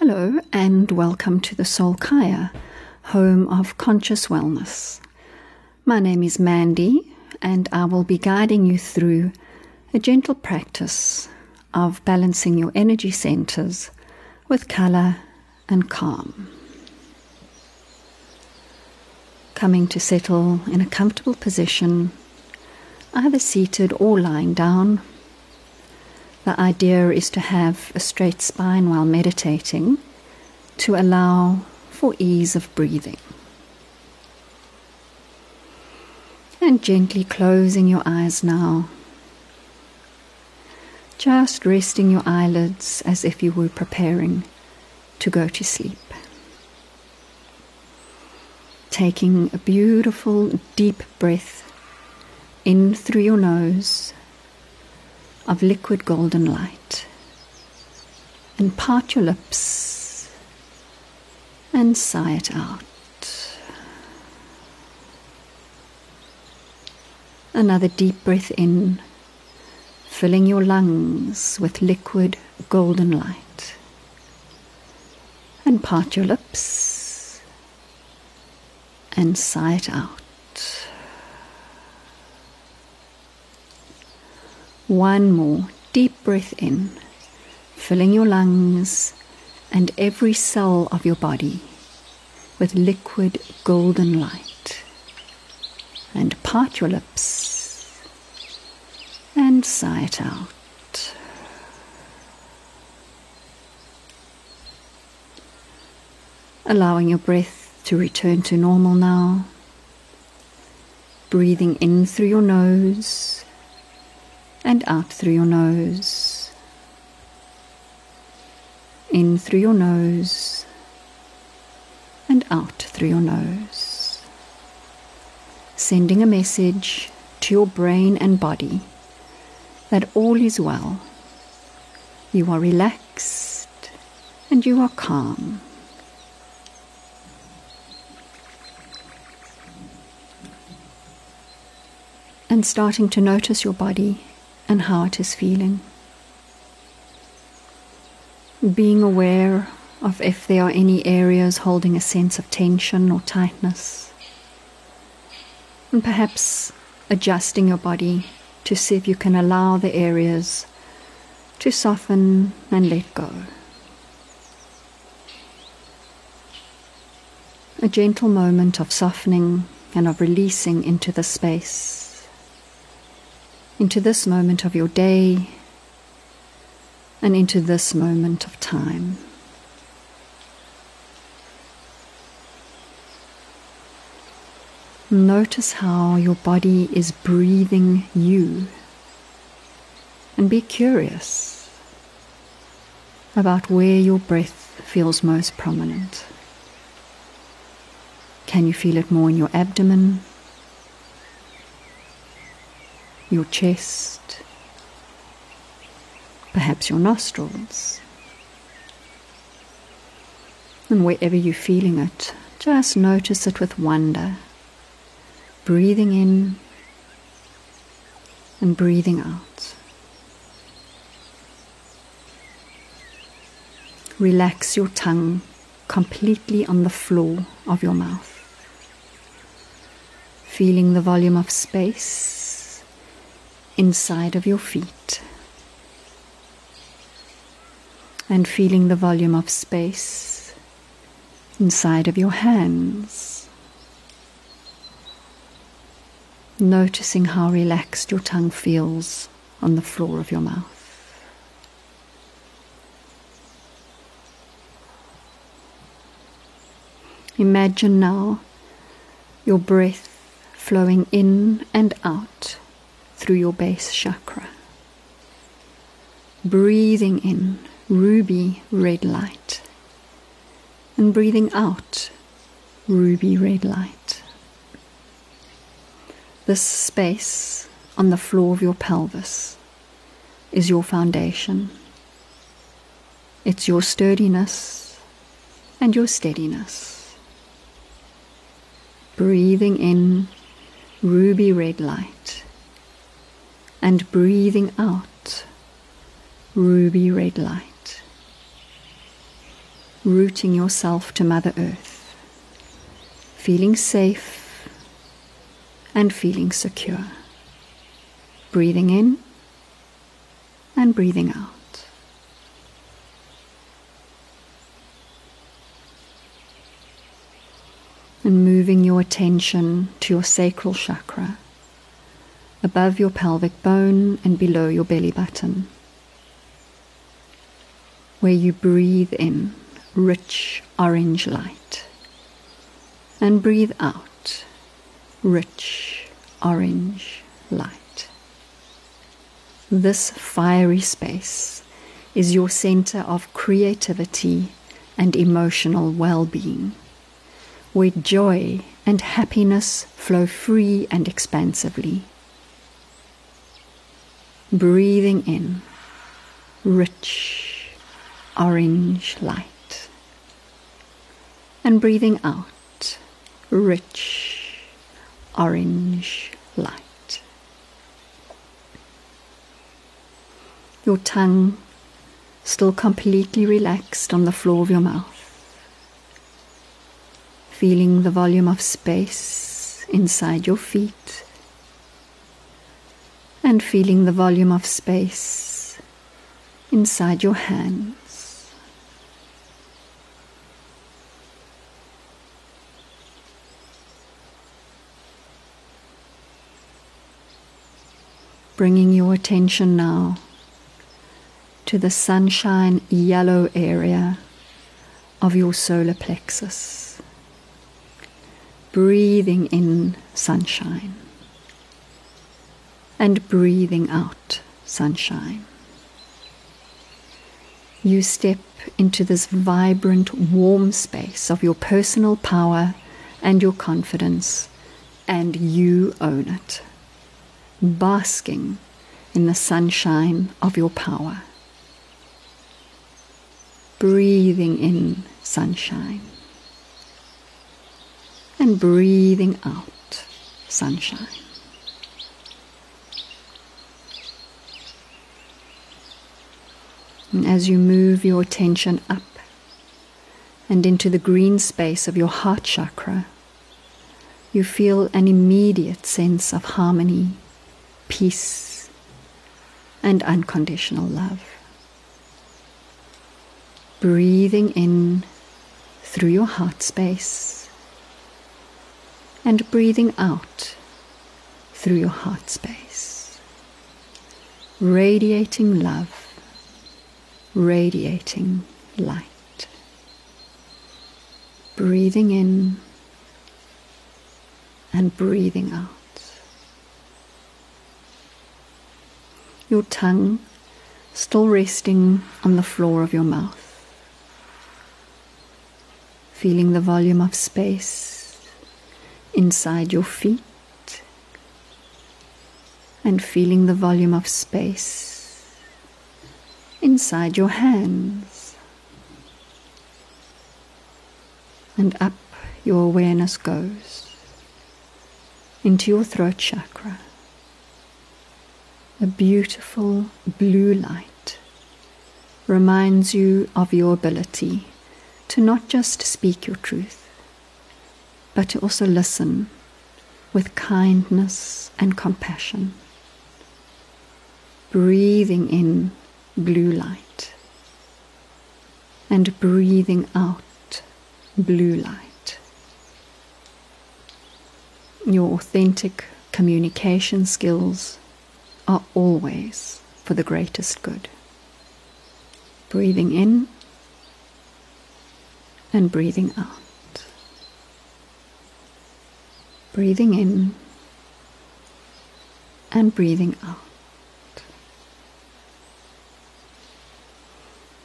Hello, and welcome to the Soul Kaya, home of conscious wellness. My name is Mandy, and I will be guiding you through a gentle practice of balancing your energy centers with color and calm. Coming to settle in a comfortable position, either seated or lying down the idea is to have a straight spine while meditating to allow for ease of breathing. And gently closing your eyes now. Just resting your eyelids as if you were preparing to go to sleep. Taking a beautiful deep breath in through your nose of liquid golden light. And part your lips and sigh it out. Another deep breath in, filling your lungs with liquid golden light. And part your lips and sigh it out. One more deep breath in, filling your lungs and every cell of your body with liquid golden light. And part your lips and sigh it out. Allowing your breath to return to normal now. Breathing in through your nose and out through your nose. In through your nose and out through your nose. Sending a message to your brain and body that all is well. You are relaxed and you are calm. And starting to notice your body and how it is feeling. Being aware of if there are any areas holding a sense of tension or tightness. And perhaps adjusting your body to see if you can allow the areas to soften and let go. A gentle moment of softening and of releasing into the space into this moment of your day and into this moment of time. Notice how your body is breathing you. And be curious about where your breath feels most prominent. Can you feel it more in your abdomen your chest, perhaps your nostrils. And wherever you're feeling it, just notice it with wonder, breathing in and breathing out. Relax your tongue completely on the floor of your mouth, feeling the volume of space inside of your feet and feeling the volume of space inside of your hands. Noticing how relaxed your tongue feels on the floor of your mouth. Imagine now your breath flowing in and out through your base chakra. Breathing in ruby red light and breathing out ruby red light. This space on the floor of your pelvis is your foundation. It's your sturdiness and your steadiness. Breathing in ruby red light and breathing out ruby red light. rooting yourself to Mother Earth, feeling safe and feeling secure. Breathing in and breathing out. And moving your attention to your sacral chakra, above your pelvic bone and below your belly button, where you breathe in rich orange light and breathe out rich orange light. This fiery space is your center of creativity and emotional well being, where joy and happiness flow free and expansively. Breathing in rich orange light, and breathing out rich orange light. your tongue still completely relaxed on the floor of your mouth. Feeling the volume of space inside your feet and feeling the volume of space inside your hands. Bringing your attention now to the sunshine yellow area of your solar plexus. Breathing in sunshine and breathing out sunshine. You step into this vibrant, warm space of your personal power and your confidence, and you own it, basking in the sunshine of your power breathing in sunshine and breathing out sunshine. And as you move your attention up and into the green space of your heart chakra, you feel an immediate sense of harmony, peace, and unconditional love. Breathing in through your heart space and breathing out through your heart space, radiating love, radiating light. Breathing in and breathing out. Your tongue still resting on the floor of your mouth feeling the volume of space inside your feet and feeling the volume of space inside your hands. And up your awareness goes into your throat chakra. A beautiful blue light reminds you of your ability to not just speak your truth, but to also listen with kindness and compassion. Breathing in blue light and breathing out blue light. Your authentic communication skills are always for the greatest good. Breathing in and breathing out. Breathing in and breathing out.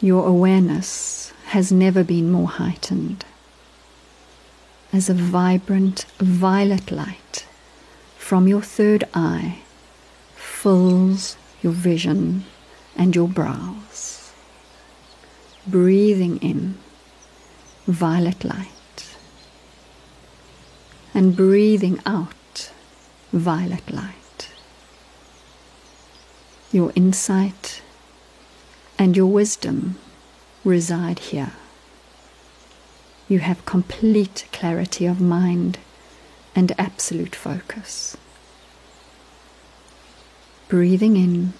Your awareness has never been more heightened as a vibrant violet light from your third eye fills your vision and your brows. Breathing in violet light. And breathing out violet light. Your insight and your wisdom reside here you have complete clarity of mind and absolute focus. Breathing in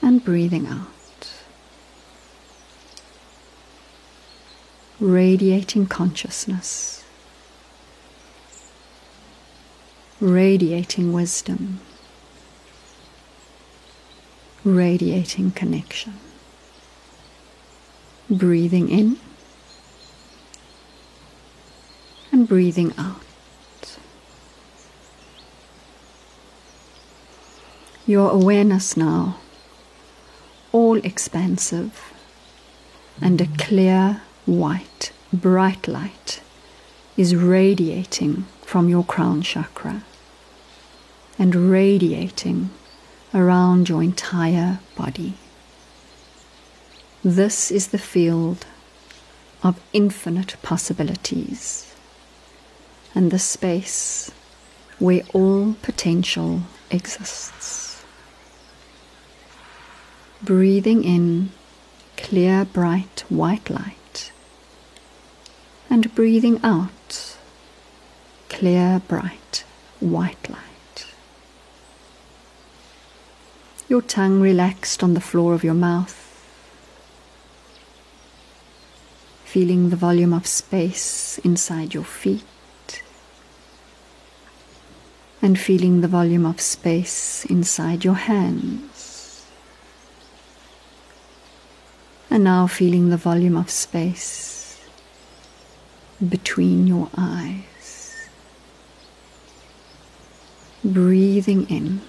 and breathing out. Radiating consciousness, radiating wisdom, radiating connection. Breathing in and breathing out. Your awareness now, all expansive, and a clear, white, bright light is radiating from your crown chakra and radiating around your entire body. This is the field of infinite possibilities and the space where all potential exists. Breathing in clear, bright, white light, and breathing out clear, bright, white light. Your tongue relaxed on the floor of your mouth, feeling the volume of space inside your feet and feeling the volume of space inside your hands. And now feeling the volume of space between your eyes. Breathing in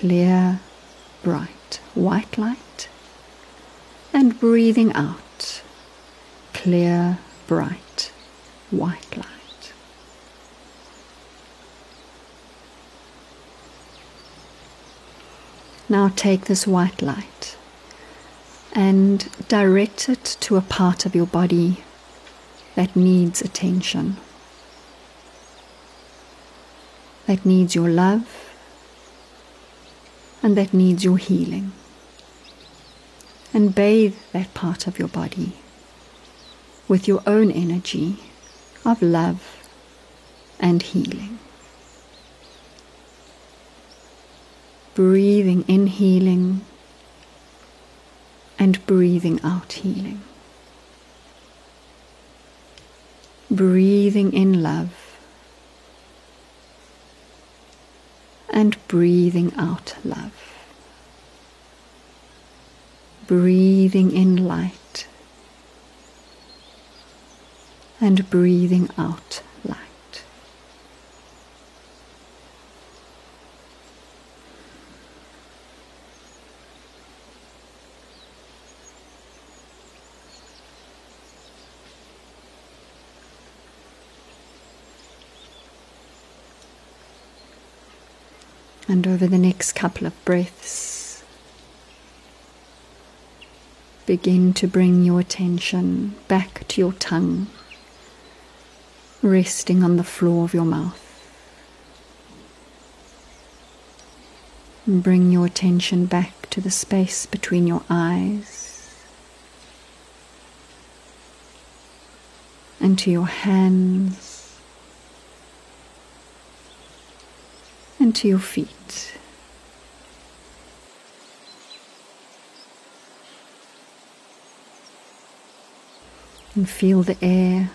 clear, bright, white light, and breathing out clear, bright, white light. Now take this white light and direct it to a part of your body that needs attention, that needs your love, and that needs your healing. And bathe that part of your body with your own energy of love and healing. breathing in healing and breathing out healing. Breathing in love and breathing out love. Breathing in light and breathing out And over the next couple of breaths, begin to bring your attention back to your tongue, resting on the floor of your mouth. And bring your attention back to the space between your eyes and to your hands to your feet. And feel the air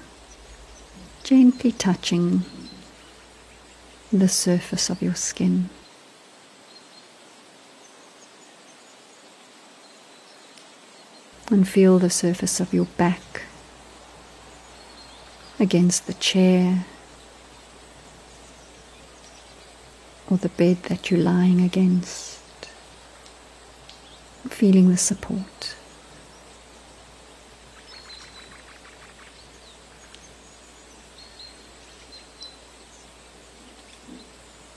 gently touching the surface of your skin. And feel the surface of your back against the chair or the bed that you're lying against, feeling the support.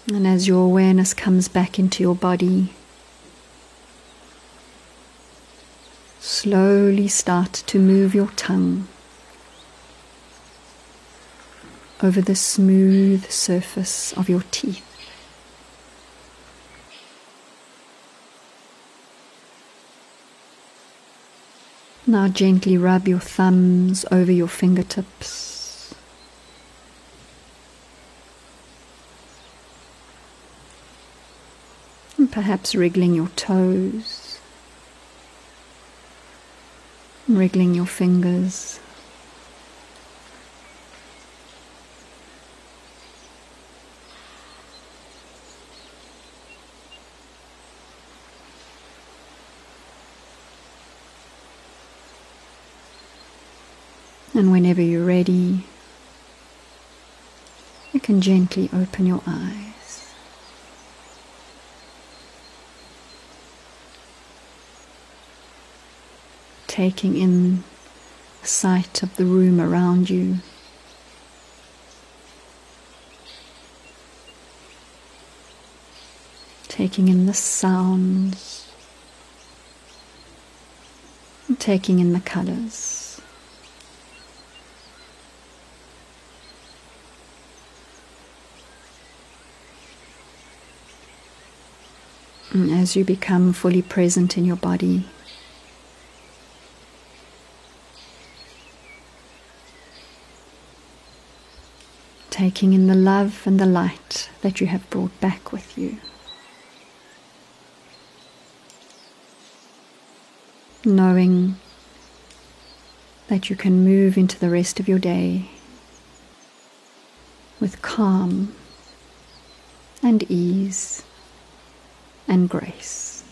And as your awareness comes back into your body, slowly start to move your tongue over the smooth surface of your teeth. Now gently rub your thumbs over your fingertips. And perhaps wriggling your toes, wriggling your fingers. And whenever you're ready, you can gently open your eyes. Taking in sight of the room around you. Taking in the sounds. Taking in the colors. As you become fully present in your body. Taking in the love and the light that you have brought back with you. Knowing that you can move into the rest of your day with calm and ease and grace.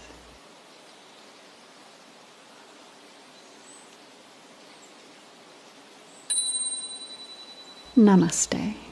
Namaste.